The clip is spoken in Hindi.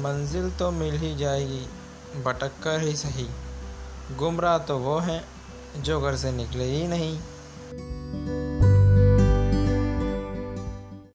मंजिल तो मिल ही जाएगी, भटक कर ही सही। गुमराह तो वो हैं, जो घर से निकले ही नहीं।